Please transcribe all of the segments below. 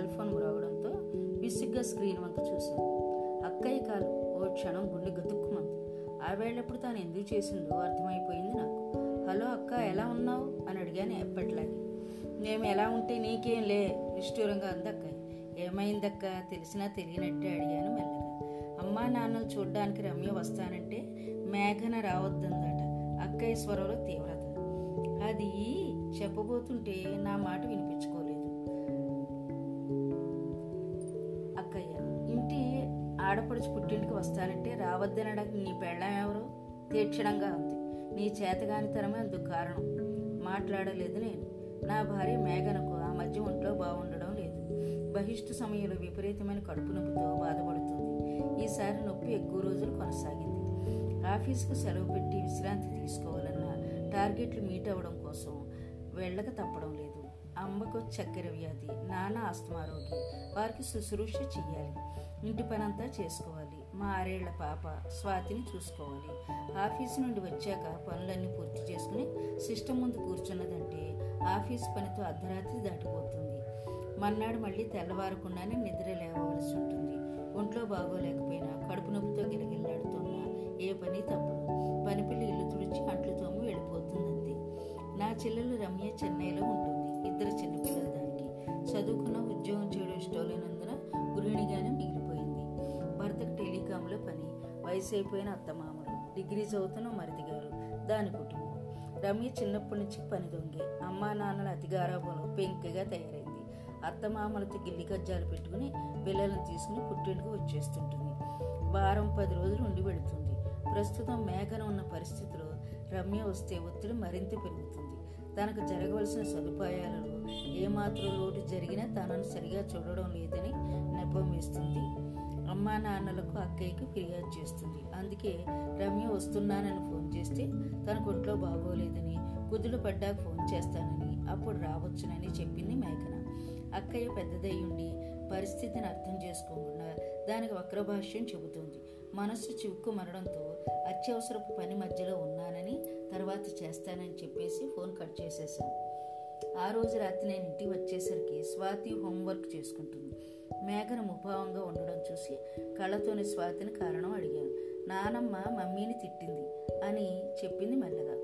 Cell phone మ్రోగడంతో విసుగ్గా screen వంక చూశాను. అక్కయ్య కాలు ఓ క్షణం గుండె గతుక్కుమంది. ఆ వేళప్పుడు తాను ఎందుకు చేసిందో అర్థమైపోయింది నాకు. హలో అక్క ఎలా ఉన్నావు? అని అడిగాను ఎప్పటిలాగే. మేము ఎలా ఉంటే నీకేం లే? నిష్ఠూరంగా అంది అక్కయ్య. ఏమైందక్క? తెలిసినా తెలియనట్టే అడిగాను మెల్లగా. అమ్మా నాన్నలు చూడ్డానికి రమ్య వస్తానంటే మేఘన రావద్దందట. అక్కయ్య స్వరంలో తీవ్రత. అది చెప్పబోతుంటే నా మాట వినిపించుకో ఆడపడుచు పుట్టింటికి వస్తానంటే రావద్దనడానికి నీ పెళ్ళం ఎవరు? తీర్చడంగా ఉంది. నీ చేతగానితనమే అందుకు కారణం. మాట్లాడలేదు నేను. నా భార్య మేఘనకు ఆ మధ్య ఒంట్లో బాగుండడం లేదు. బహిష్టు సమయంలో విపరీతమైన కడుపు నొప్పితో బాధపడుతుంది. ఈసారి నొప్పి ఎక్కువ రోజులు కొనసాగింది. ఆఫీస్కు సెలవు పెట్టి విశ్రాంతి తీసుకోవాలన్న టార్గెట్లు మీట్ అవ్వడం కోసం వెళ్ళక తప్పడం లేదు. అమ్మకు చక్కెర వ్యాధి నాన్న ఆస్తమారోగ్యం వారికి శుశ్రూష చెయ్యాలి. ఇంటి పనంతా చేసుకోవాలి. మా ఆరేళ్ళ పాప స్వాతిని చూసుకోవాలి. ఆఫీస్ నుండి వచ్చాక పనులన్నీ పూర్తి చేసుకుని సిస్టమ్ ముందు కూర్చున్నదంటే ఆఫీస్ పనితో అర్ధరాత్రి దాటిపోతుంది. మన్నాడు మళ్ళీ తెల్లవారకుండానే నిద్ర లేవవలసి ఉంటుంది. ఒంట్లో బాగోలేకపోయినా కడుపు నొప్పితో గిలగిల్లాడుతున్నా ఏ పని తప్పదు. పనిపిల్లి ఇల్లు తుడిచి అంట్లు తోము వెళ్ళిపోతుందంతే. నా చెల్లెలు రమ్య చెన్నైలో ఉంటుంది. ఇద్దరు చిన్నపిల్లలు దానికి చదువుకున్న ఉద్యోగం చేయడం ఇష్టం లేనందున గృహిణిగానే మిగిలిపోయింది. భర్తకు టెలికాంలో పని. వయసు అయిపోయిన అత్తమామలు. డిగ్రీ చదువుతున్న మరిది గారు. దాని కుటుంబం. రమ్య చిన్నప్పటి నుంచి పని దొంగే. అమ్మా నాన్నల అతిగారాభంలో పెంకగా తయారైంది. అత్తమామలతో గిల్లి కజ్జాలు పెట్టుకుని పిల్లలను తీసుకుని పుట్టింటికి వచ్చేస్తుంటుంది. వారం పది రోజులు ఉండి వెళుతుంది. ప్రస్తుతం మేఘన ఉన్న పరిస్థితిలో రమ్య వస్తే ఒత్తిడి మరింత పెరుగుతుంది. తనకు జరగవలసిన సదుపాయాలలో ఏమాత్రం లోటు జరిగినా తనను సరిగా చూడడం లేదని నెపం వేస్తుంది అమ్మా నాన్నలకు అక్కయ్యకి ఫిర్యాదు చేస్తుంది. అందుకే రమ్య వస్తున్నానని ఫోన్ చేస్తే తన కొట్లో బాగోలేదని కుదులు పడ్డాక ఫోన్ చేస్తానని అప్పుడు రావచ్చునని చెప్పింది మేఘన. అక్కయ్య పెద్దదయ్యుండి పరిస్థితిని అర్థం చేసుకోకుండా దానికి వక్రభాష్యం చెబుతుంది. మనస్సు చివుక్కు మరడంతో అత్యవసరపు పని మధ్యలో ఉన్నానని తర్వాత చేస్తానని చెప్పేసి ఫోన్ కట్ చేసేశాను ఆ రోజు రాత్రి నేను ఇంటికి వచ్చేసరికి స్వాతి హోంవర్క్ చేసుకుంటుంది. మేఘన ముభావంగా ఉండడం చూసి కళ్ళతోని స్వాతిని కారణం అడిగాను. నానమ్మ మమ్మీని తిట్టింది అని చెప్పింది మెల్లగా.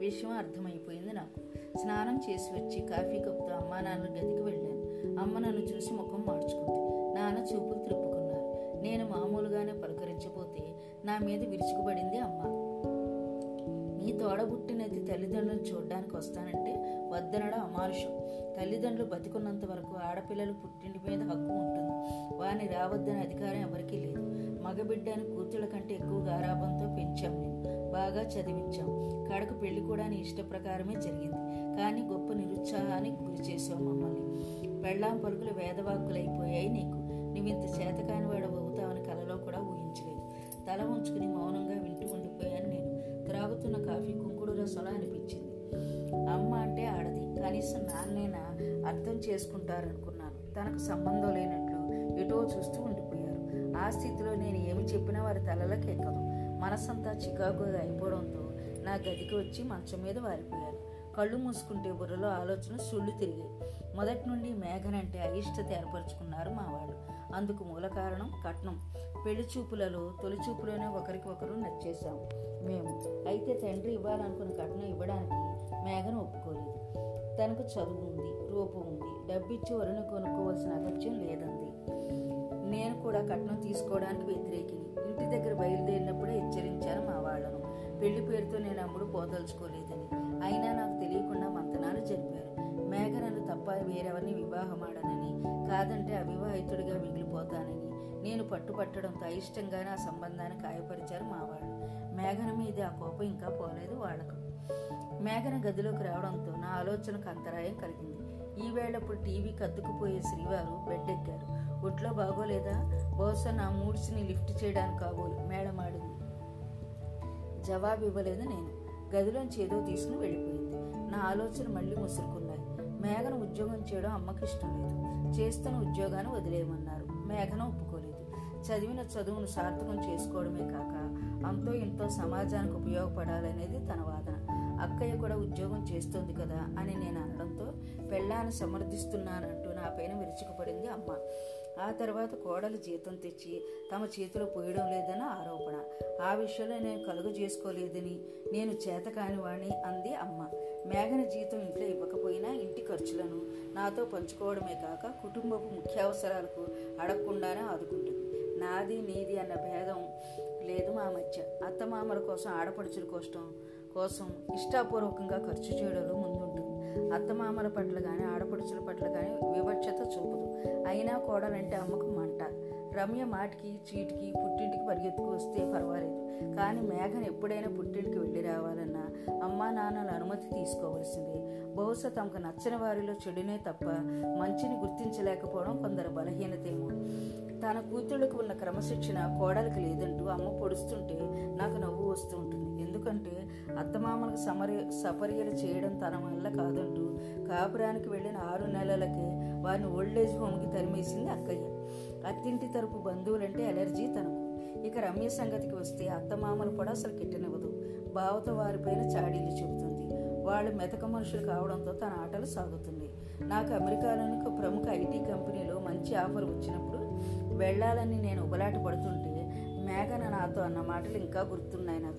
విషయం అర్థమైపోయింది నాకు. స్నానం చేసి వచ్చి కాఫీ కప్తో అమ్మ నాన్న గదికి వెళ్ళాను. అమ్మ నన్ను చూసి ముఖం మార్చుకుంది. నాన్న చూపులు త్రిప్పుకున్నారు. నేను మామూలుగానే పలకరించబోతే నా మీద విరుచుకుపడింది అమ్మ. తోడబుట్టినది తల్లిదండ్రులను చూడడానికి వస్తానంటే వద్దనడం అమానుషం. తల్లిదండ్రులు బతికున్నంత వరకు ఆడపిల్లలు పుట్టింటి మీద హక్కు ఉంటుంది. వారిని రావద్దని అధికారం ఎవరికీ లేదు. మగబిడ్డని కూతుళ్ళ కంటే ఎక్కువ గారాభంతో పెంచాం నేను బాగా చదివించాం. కడకు పెళ్ళి కూడా నీ ఇష్ట ప్రకారమే జరిగింది. కానీ గొప్ప నిరుత్సాహానికి గురి చేసావు మమ్మల్ని. పెళ్ళాం పలుకులు వేదవాక్కులైపోయాయి నీకు. నువ్వింత చేతకాని వాడు అవుతావని కలలో కూడా ఊహించలేదు. తల ఉంచుకుని మౌనం త్రాగుతున్న కాఫీ కుంకుడు రసంలో అనిపించింది. అమ్మ అంటే ఆడది. కనీసం నాన్నైనా అర్థం చేసుకుంటారనుకున్నాను. తనకు సంబంధం లేనట్లు ఎటో చూస్తూ ఉండిపోయారు. ఆ స్థితిలో నేను ఏమి చెప్పినా వారి తలలకు ఎక్కదు. మనసంతా చికాకుగా అయిపోవడంతో నా గదికి వచ్చి మంచం మీద వారిపోయారు కళ్ళు మూసుకుంటే బుర్రలో ఆలోచన సుళ్ళు తిరిగాయి. మొదటి నుండి మేఘనంటే అయిష్టత ఏర్పరచుకున్నారు మా వాళ్ళు. అందుకు మూల కారణం కట్నం. పెళ్ళి చూపులలో తొలి చూపులోనే ఒకరికి ఒకరు నచ్చేశాం మేము. అయితే తండ్రి ఇవ్వాలనుకున్న కట్నం ఇవ్వడానికి మేఘను ఒప్పుకోలేదు. తనకు చదువు ఉంది రూపం ఉంది డబ్బిచ్చి వరుని కొనుక్కోవాల్సిన అగత్యం లేదంది. నేను కూడా కట్నం తీసుకోవడానికి వ్యతిరేకిని. ఇంటి దగ్గర బయలుదేరినప్పుడే హెచ్చరించాను మా వాళ్ళను. పెళ్ళి పేరుతో నేను అమ్ముడు పోదలుచుకోలేదని. అయినా నాకు తెలియకుండా మంతనాలు జరిపారు మేఘనను తప్ప వేరెవరిని వివాహమాడనని కాదంటే అవివాహితుడిగా మిగిలిపోతాను. నేను పట్టుపట్టడంతో అయిష్టంగానే ఆ సంబంధాన్ని కాయపరిచారు మా వాళ్ళు. మేఘన మీద ఆ కోపం ఇంకా పోలేదు వాళ్ళకు మేఘన గదిలోకి రావడంతో నా ఆలోచనకు అంతరాయం కలిగింది. ఈ వేళప్పుడు టీవీ కద్దుకుపోయే శ్రీవారు బెడ్ ఎక్కారు ఒట్లో బాగోలేదా? బహుశా నా మూడ్స్ని లిఫ్ట్ చేయడానికి కాబోలు. మేడం ఆడింది జవాబు ఇవ్వలేదు నేను. గదిలోంచి ఏదో తీసుకుని వెళ్ళిపోయింది. నా ఆలోచన మళ్ళీ ముసురుకున్నాయి. మేఘన ఉద్యోగం చేయడం అమ్మకి ఇష్టం లేదు. చేస్తున్న ఉద్యోగాన్ని వదిలేయమన్నారు. మేఘన ఒప్పుకోలేదు. చదివిన చదువును సార్థకం చేసుకోవడమే కాక అంతో ఇంతో సమాజానికి ఉపయోగపడాలనేది తన వాదన. అక్కయ్య కూడా ఉద్యోగం చేస్తోంది కదా అని నేను అనడంతో పెళ్ళాన్ని సమర్థిస్తున్నానంటూ నా పైన విరుచుకుపడింది అమ్మ. ఆ తర్వాత కోడలు జీతం తెచ్చి తమ చేతిలో పోయడం లేదన్న ఆరోపణ. ఆ విషయంలో నేను కలుగు చేసుకోలేదని నేను చేత కానివాణ్ణి అంది అమ్మ. మేఘన జీతం ఇంట్లో ఇవ్వకపోయినా ఇంటి ఖర్చులను నాతో పంచుకోవడమే కాక కుటుంబపు ముఖ్యావసరాలకు అడగకుండానే ఆదుకుంటుంది. నాది నీది అన్న భేదం లేదు మా మధ్య. అత్తమామల కోసం ఆడపడుచుల కోసం కోసం ఇష్టాపూర్వకంగా ఖర్చు చేయడంలో ముందుంటుంది. అత్తమామల పట్ల కానీ ఆడపడుచుల పట్ల కానీ వివక్షత చూపదు. అయినా కోడలంటే అమ్మకు మంట. రమ్య మాటికి చీటికి పుట్టింటికి పరిగెత్తుకు వస్తే పర్వాలేదు. కానీ మేఘన ఎప్పుడైనా పుట్టింటికి వెళ్ళి రావాలన్నా అమ్మా నాన్నల అనుమతి తీసుకోవాల్సిందే. బహుశా తమకు నచ్చని వారిలో చెడునే తప్ప మంచిని గుర్తించలేకపోవడం కొందరు బలహీనతేమో. తన కూతుళ్ళకు ఉన్న క్రమశిక్షణ కోడలికి లేదంటూ అమ్మ పొడుస్తుంటే నాకు నవ్వు వస్తూ ఉంటుంది. ఎందుకంటే అత్తమామలకు సమరి సపర్యలు చేయడం తన వల్ల కాదంటూ కాపురానికి వెళ్ళిన ఆరు నెలలకే వారిని ఓల్డేజ్ హోమ్కి తరిమేసింది అక్కయ్య. అత్తింటి తరపు బంధువులంటే ఎలర్జీ తనకు. ఇక రమ్య సంగతికి వస్తే అత్తమామలు కూడా అసలు కిట్టనివ్వదు. బావతో వారిపైన చాడీలు చెబుతుంది వాళ్ళు మెతక మనుషులు కావడంతో తన ఆటలు సాగుతుంది నాకు అమెరికాలోని ఒక ప్రముఖ ఐటీ కంపెనీలో మంచి ఆఫర్ వచ్చినప్పుడు వెళ్ళాలని నేను ఉబలాట పడుతుంటే మేఘన నాతో అన్న మాటలు ఇంకా గుర్తున్నాయి నాకు.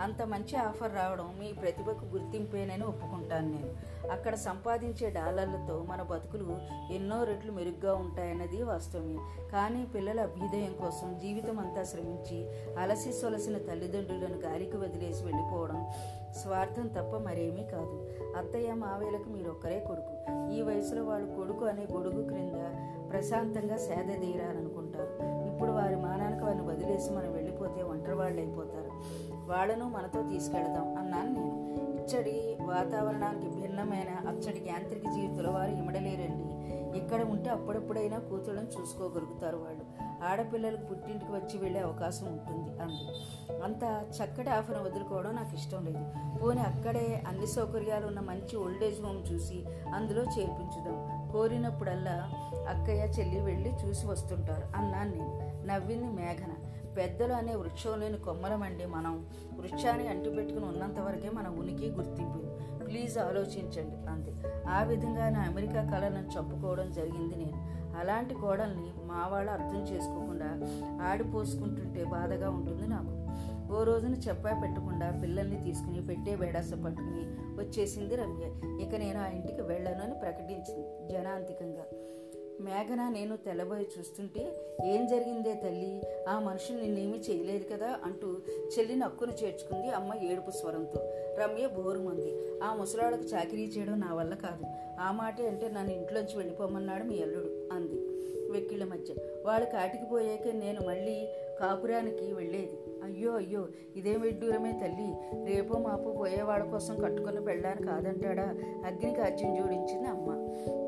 అంత మంచి ఆఫర్ రావడం మీ ప్రతిభకు గుర్తింపేనని ఒప్పుకుంటాను నేను. అక్కడ సంపాదించే డాలర్లతో మన బతుకులు ఎన్నో రెట్లు మెరుగ్గా ఉంటాయన్నది వాస్తవమే. కానీ పిల్లల అభ్యుదయం కోసం జీవితం అంతా శ్రమించి అలసి సొలసిన తల్లిదండ్రులను గాలికి వదిలేసి వెళ్ళిపోవడం స్వార్థం తప్ప మరేమీ కాదు. అత్తయ్య మావేలకు మీరు ఒక్కరే కొడుకు. ఈ వయసులో వాళ్ళు కొడుకు అనే గొడుగు క్రింద ప్రశాంతంగా సేద తీరాలనుకుంటారు. ఇప్పుడు వారి మానాన వాళ్ళని వదిలేసి మనం వెళ్ళిపోతే ఒంటరి వాళ్ళు అయిపోతారు వాళ్ళను మనతో తీసుకెళదాం అన్నాను నేను. ఇచ్చడి వాతావరణానికి భిన్నమైన అచ్చడి యాంత్రిక జీవితంలో వారు ఇమడలేరండి. ఇక్కడ ఉంటే అప్పుడప్పుడైనా కూతుళ్ళని చూసుకోగలుగుతారు వాళ్ళు. ఆడపిల్లలకు పుట్టింటికి వచ్చి వెళ్ళే అవకాశం ఉంటుంది అంది. అంత చక్కటి ఆఫర్ను వదులుకోవడం నాకు ఇష్టం లేదు. పోనీ అక్కడే అన్ని సౌకర్యాలు ఉన్న మంచి ఓల్డేజ్ హోమ్ చూసి అందులో చేర్పించుదాం. కోరినప్పుడల్లా అక్కయ్య చెల్లి వెళ్ళి చూసి వస్తుంటారు అన్నాను నేను. నవ్వింది మేఘన. పెద్దలు అనే వృక్షం లేని కొమ్మలమండి మనం. వృక్షాన్ని అంటిపెట్టుకుని ఉన్నంత వరకే మన ఉనికి గుర్తింపు. ప్లీజ్ ఆలోచించండి అంతే ఆ విధంగా నా అమెరికా కళలను చంపుకోవడం జరిగింది నేను. అలాంటి కోడల్ని మా వాళ్ళు అర్థం చేసుకోకుండా ఆడిపోసుకుంటుంటే బాధగా ఉంటుంది నాకు. ఓ రోజున చెప్పా పెట్టకుండా పిల్లల్ని తీసుకుని పెట్టే బేడాస పట్టుకుని వచ్చేసింది రమ్య. ఇక నేను ఆ ఇంటికి వెళ్ళను అని ప్రకటించింది జనాంతికంగా. మేఘన నేను తెల్లబోయి చూస్తుంటే ఏం జరిగిందే తల్లి? ఆ మనుషులు నిన్నేమీ చేయలేదు కదా అంటూ చెల్లి నక్కును చేర్చుకుంది అమ్మ ఏడుపు స్వరంతో. రమ్య బోరుమంది. ఆ ముసలాళ్ళకు చాకరీ చేయడం నా వల్ల కాదు. ఆ మాటే అంటే నన్ను ఇంట్లోంచి వెళ్ళిపోమన్నాడు మీ అల్లుడు అంది వెక్కిళ్ళ మధ్య. వాళ్ళు కాటికి పోయాక నేను మళ్ళీ కాపురానికి వెళ్ళేది. అయ్యో అయ్యో ఇదేం విడ్డూరమే తల్లి. రేపు మాపు పోయేవాళ్ళ కోసం కట్టుకున్న పెళ్ళాను కాదంటాడా? అగ్నికి అర్జున్ జోడించింది అమ్మ.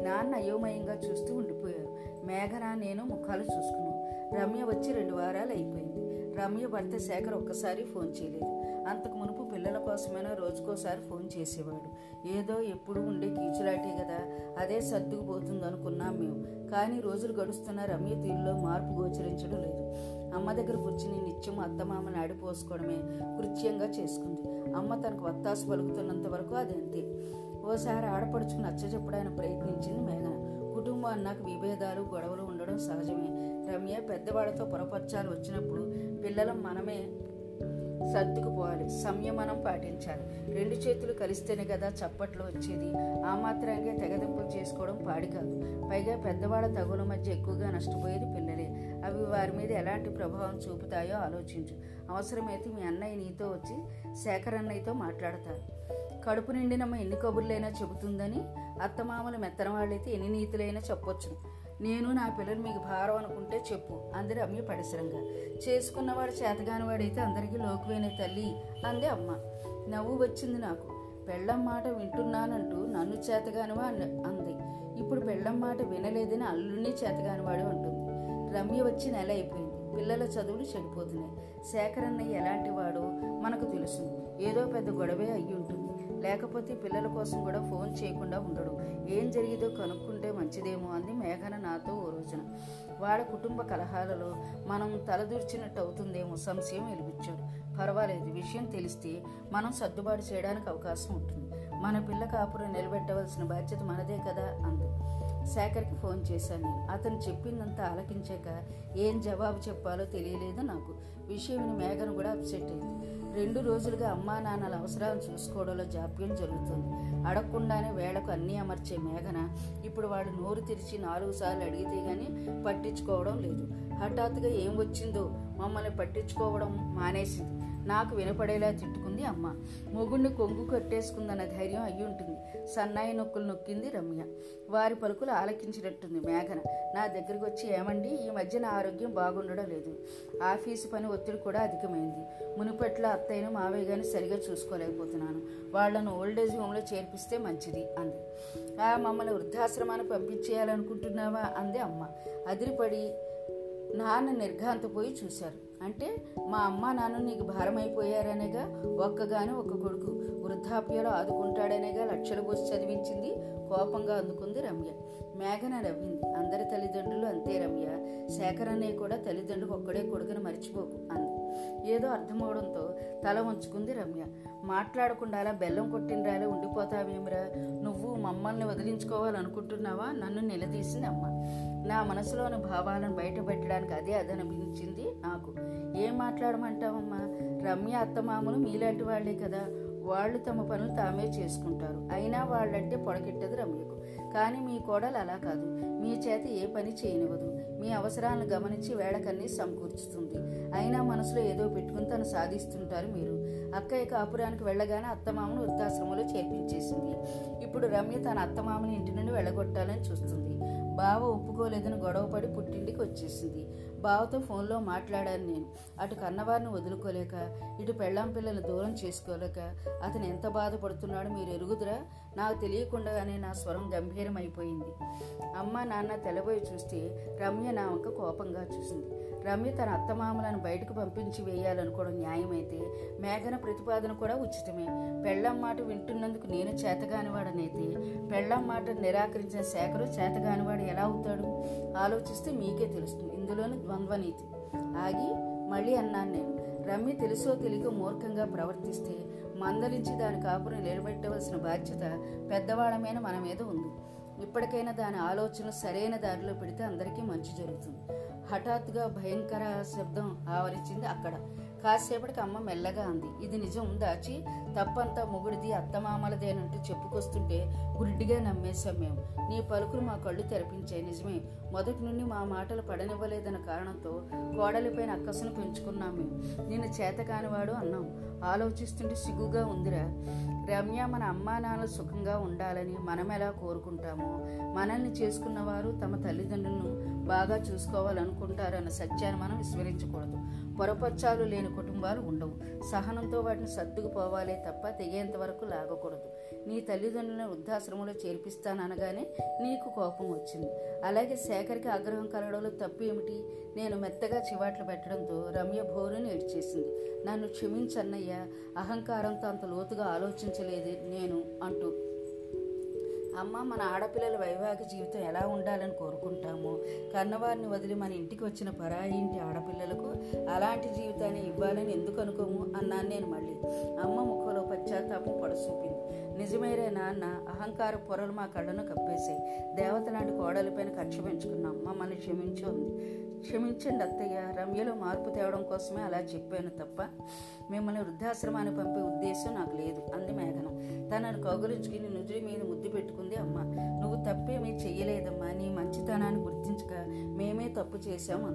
నాన్న అయోమయంగా చూస్తూ ఉండిపోయారు. మేఘన నేను ముఖాలు చూసుకున్నాం. రమ్య వచ్చి రెండు వారాలు అయిపోయింది. రమ్య భర్త శేఖర్ ఒక్కసారి ఫోన్ చేయలేదు. అంతకు మునుపు పిల్లల కోసమైనా రోజుకోసారి ఫోన్ చేసేవాడు. ఏదో ఎప్పుడు ఉండే కీచులాటే కదా అదే సర్దుకుపోతుంది అనుకున్నాం మేము. కానీ రోజులు గడుస్తున్న రమ్య తీరులో మార్పు గోచరించడం లేదు. అమ్మ దగ్గర కూర్చుని నిత్యం అత్తమామని ఆడిపోసుకోవడమే కృత్యంగా చేసుకుంది. అమ్మ తనకు వత్తాసు పలుకుతున్నంత వరకు అది అంతే. ఓసారి ఆడపడుచుకు నచ్చజెప్పడానికి ప్రయత్నించింది మేఘన. కుటుంబం అన్నాక విభేదాలు గొడవలు ఉండడం సహజమే. రమ్య పెద్దవాళ్ళతో పొరపరచాలు వచ్చినప్పుడు పిల్లలం మనమే సర్దుకుపోవాలి. సంయమనం పాటించాలి. రెండు చేతులు కలిస్తేనే కదా చప్పట్లు వచ్చేది. ఆ మాత్రంగా తెగదింపులు చేసుకోవడం పాడి కాదు. పైగా పెద్దవాళ్ళ తగుల మధ్య ఎక్కువగా నష్టపోయేది పిల్లలే. అవి వారి మీద ఎలాంటి ప్రభావం చూపుతాయో ఆలోచించు. అవసరమైతే మీ అన్నయ్య నీతో వచ్చి శేఖరన్నయ్యతో మాట్లాడతారు. కడుపు నిండినమ్మ ఎన్ని కబుర్లైనా చెబుతుందని అత్తమామలు మెత్తన వాళ్ళైతే ఎన్ని నీతులైనా చెప్పొచ్చును నేను నా పిల్లలు మీకు భారం అనుకుంటే చెప్పు అందరి అమ్మి పరిసరంగా. చేసుకున్నవాడు చేతగానివాడైతే అందరికీ లోకువైన తల్లి అంది అమ్మ. నవ్వు వచ్చింది నాకు. పెళ్ళం మాట వింటున్నానంటూ నన్ను చేతగానివా అంది. ఇప్పుడు పెళ్ళం మాట వినలేదని అల్లుడిని చేతగానివాడు అంటుంది. రమ్య వచ్చి నెల అయిపోయింది. పిల్లల చదువులు చెడిపోతున్నాయి. శేఖరన్నయ్య ఎలాంటి వాడో మనకు తెలుసు. ఏదో పెద్ద గొడవే అయ్యి ఉంటుంది లేకపోతే పిల్లల కోసం కూడా ఫోన్ చేయకుండా ఉండడు. ఏం జరిగిందో కనుక్కుంటే మంచిదేమో అంది మేఘన నాతో ఓ రోజున. వాళ్ళ కుటుంబ కలహాలలో మనం తలదూర్చినట్టు అవుతుందేమో సంశయం వెలిపించాడు. పర్వాలేదు విషయం తెలిస్తే మనం సర్దుబాటు చేయడానికి అవకాశం ఉంటుంది. మన పిల్ల కాపురం నిలబెట్టవలసిన బాధ్యత మనదే కదా అంది. శేఖర్కి ఫోన్ చేశాను నేను. అతను చెప్పిందంతా ఆలకించాక ఏం జవాబు చెప్పాలో తెలియలేదు నాకు. విషయం మేఘను కూడా అప్సెట్ అయింది. రెండు రోజులుగా అమ్మా నాన్నల అవసరాలను చూసుకోవడంలో జాప్యం జరుగుతుంది. అడగకుండానే వేళకు అన్నీ అమర్చే మేఘన ఇప్పుడు వాళ్ళు నోరు తెరిచి నాలుగు సార్లు అడిగితే గానీ పట్టించుకోవడం లేదు. హఠాత్తుగా ఏం వచ్చిందో మమ్మల్ని పట్టించుకోవడం మానేసింది. నాకు వినపడేలా తిట్టుకుంది అమ్మ. మొగుణ్ణి కొంగు కట్టేసుకుందన్న ధైర్యం అయ్యి ఉంటుంది. సన్నాయి నొక్కులు నొక్కింది రమ్య. వారి పలుకులు ఆలకించినట్టుంది మేఘన. నా దగ్గరికి వచ్చి ఏమండి ఈ మధ్య నా ఆరోగ్యం బాగుండడం లేదు. ఆఫీసు పని ఒత్తిడి కూడా అధికమైంది. మునుపట్ల అత్తయ్యను మావయ్య గారిని సరిగా చూసుకోలేకపోతున్నాను. వాళ్ళను ఓల్డేజ్ హోమ్లో చేర్పిస్తే మంచిది అంది. ఆ మమ్మల్ని వృద్ధాశ్రమాన్ని పంపించేయాలనుకుంటున్నావా? అంది అమ్మ. అదిరిపడి నాన్న నిర్ఘాంతపోయి చూశారు. అంటే మా అమ్మ నాన్న నీకు భారమైపోయారనేగా? ఒక్కగాను ఒక్క కొడుకు. వృద్ధాప్యలో ఆదుకుంటాడనేగా లక్షలు పోసి చదివించింది కోపంగా అందుకుంది రమ్య. మేఘన నవ్వింది. అందరి తల్లిదండ్రులు అంతే రమ్య. శేఖర్ అన్నయ్య కూడా తల్లిదండ్రులు ఒక్కడే కొడుకుని మర్చిపోకు అంది. ఏదో అర్థమవడంతో తల వంచుకుంది రమ్య. మాట్లాడకుండా అలా బెల్లం కొట్టినరాలే ఉండిపోతావేమిరా? నువ్వు మమ్మల్ని వదిలించుకోవాలనుకుంటున్నావా? నన్ను నిలదీసింది అమ్మ. నా మనసులోని భావాలను బయటపెట్టడానికి అదే అదనిపించింది నాకు. ఏం మాట్లాడమంటావమ్మా? రమ్య అత్తమామలు మీలాంటి వాళ్ళే కదా. వాళ్ళు తమ పనులు తామే చేసుకుంటారు. అయినా వాళ్ళంటే పొడకెట్టదు రమ్యకు. కానీ మీ కోడలు అలా కాదు. మీ చేత ఏ పని చేయనివ్వదు. మీ అవసరాలను గమనించి వేళకన్నీ సమకూర్చుతుంది. అయినా మనసులో ఏదో పెట్టుకుని తను సాధిస్తుంటారు మీరు. అక్కయ్య కాపురానికి వెళ్ళగానే అత్తమామను వృద్ధాశ్రమంలో చేర్పించేసింది. ఇప్పుడు రమ్య తన అత్తమామని ఇంటి నుండి వెళ్ళగొట్టాలని చూస్తుంది. బావ ఒప్పుకోలేదని గొడవపడి పుట్టింటికి వచ్చేసింది. బావతో ఫోన్లో మాట్లాడాను నేను. అటు కన్నవారిని వదులుకోలేక ఇటు పెళ్ళాం పిల్లల్ని దూరం చేసుకోలేక అతను ఎంత బాధపడుతున్నాడో మీరు ఎరుగుదురా? నాకు తెలియకుండానే నా స్వరం గంభీరమైపోయింది. అమ్మ నాన్న తెలబోయి చూస్తే రమ్య నా వంక కోపంగా చూసింది. రమ్య తన అత్తమామలను బయటకు పంపించి వేయాలనుకోవడం న్యాయమైతే మేఘన ప్రతిపాదన కూడా ఉచితమే. పెళ్ళం మాట వింటున్నందుకు నేను చేతగానివాడనైతే పెళ్ళం మాట నిరాకరించిన శేఖరు చేతగానివాడు ఎలా అవుతాడు? ఆలోచిస్తే మీకే తెలుస్తుంది. ఇందులోని ద్వంద్వనీతి. ఆగి మళ్ళీ అన్నాను నేను రమ్మి తెలుసో తెలియక మూర్ఖంగా ప్రవర్తిస్తే మందలించి దాని కాపురం నిలబెట్టవలసిన బాధ్యత పెద్దవాళ్ళ మీద మన మీద ఉంది. ఇప్పటికైనా దాని ఆలోచన సరైన దారిలో పెడితే అందరికీ మంచి జరుగుతుంది. హఠాత్తుగా భయంకర శబ్దం ఆవరించింది అక్కడ. కాసేపటికి అమ్మ మెల్లగా అంది. ఇది నిజం దాచి తప్పంతా మొగుడిది అత్తమామలదేనంటూ చెప్పుకొస్తుంటే గుడ్డిగా నమ్మేశాం మేము నీ పలుకులు మా కళ్ళు తెరపించాయి నిజమే. మొదటి నుండి మా మాటలు పడనివ్వలేదన్న కారణంతో కోడలిపైన అక్కసును పెంచుకున్నాం మేము నిన్ను చేతకానివాడు అన్నాం. ఆలోచిస్తుంటే సిగ్గుగా ఉందిరా. రమ్య మన అమ్మా నాన్నలు సుఖంగా ఉండాలని మనం ఎలా కోరుకుంటామో మనల్ని చేసుకున్నవారు తమ తల్లిదండ్రులను బాగా చూసుకోవాలనుకుంటారన్న సత్యాన్ని మనం విస్మరించకూడదు. పొరపచ్చాలు లేని కుటుంబాలు ఉండవు. సహనంతో వాటిని సర్దుకుపోవాలే తప్ప తెగేంత వరకు లాగకూడదు. నీ తల్లిదండ్రులను వృద్ధాశ్రమంలో చేర్పిస్తాననగానే నీకు కోపం వచ్చింది. అలాగే శేఖర్కి ఆగ్రహం కలగడంలో తప్పు ఏమిటి? నేను మెత్తగా చివాట్లు పెట్టడంతో రమ్య భోరుని ఏడ్చేసింది. నన్ను క్షమించన్నయ్య అహంకారంతో అంత లోతుగా ఆలోచించలేదు నేను అంటూ అమ్మ మన ఆడపిల్లల వైవాహిక జీవితం ఎలా ఉండాలని కోరుకుంటామో? కన్నవారిని వదిలి మన ఇంటికి వచ్చిన పరాయి ఇంటి ఆడపిల్లలకు అలాంటి జీవితాన్ని ఇవ్వాలని ఎందుకు అనుకోము? అన్నాను నేను మళ్ళీ. అమ్మ ముఖంలో పశ్చాత్తాపం పడసూపింది నిజమేరే నాన్న అహంకార పొరలు మా కళ్ళను కప్పేశాయి. దేవత లాంటి కోడలిపైన కక్ష పెంచుకున్నాం మమ్మల్ని క్షమించుంది. క్షమించండి అత్తయ్య రమ్యలో మార్పు తేవడం కోసమే అలా చెప్పాను తప్ప మిమ్మల్ని వృద్ధాశ్రమాన్ని పంపే ఉద్దేశం నాకు లేదు. అంది మేఘన. తనను కౌగులించుకుని నుదురి మీద ముద్దు పెట్టుకుని ఉంది అమ్మ. నువ్వు తప్పేమీ చెయ్యలేదమ్మా. నీ మంచితనాన్ని గుర్తించక మేమే తప్పు చేశాము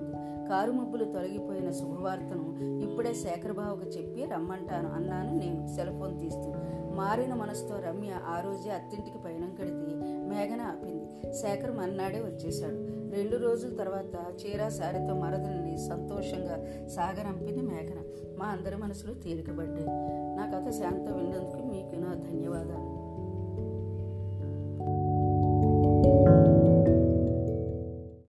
కారు ముబ్బులు తొలగిపోయిన శుభవార్తను ఇప్పుడే శేఖరబాబుకు చెప్పి రమ్మంటాను అన్నాను నేను. సెల్ ఫోన్ తీస్తూ. మారిన మనసుతో రమ్య ఆ రోజే అత్తింటికి పయనం కడితే మేఘన ఆపింది. శేఖర్ మన్నాడే వచ్చేశాడు. రెండు రోజుల తర్వాత చీరా సారితో మరదలిని సంతోషంగా సాగరంపింది మేఘన. మా అందరి మనసులు తేలికబడ్డాయి నా కథ శాంతం విన్నందుకు మీకు నా ధన్యవాదాలు.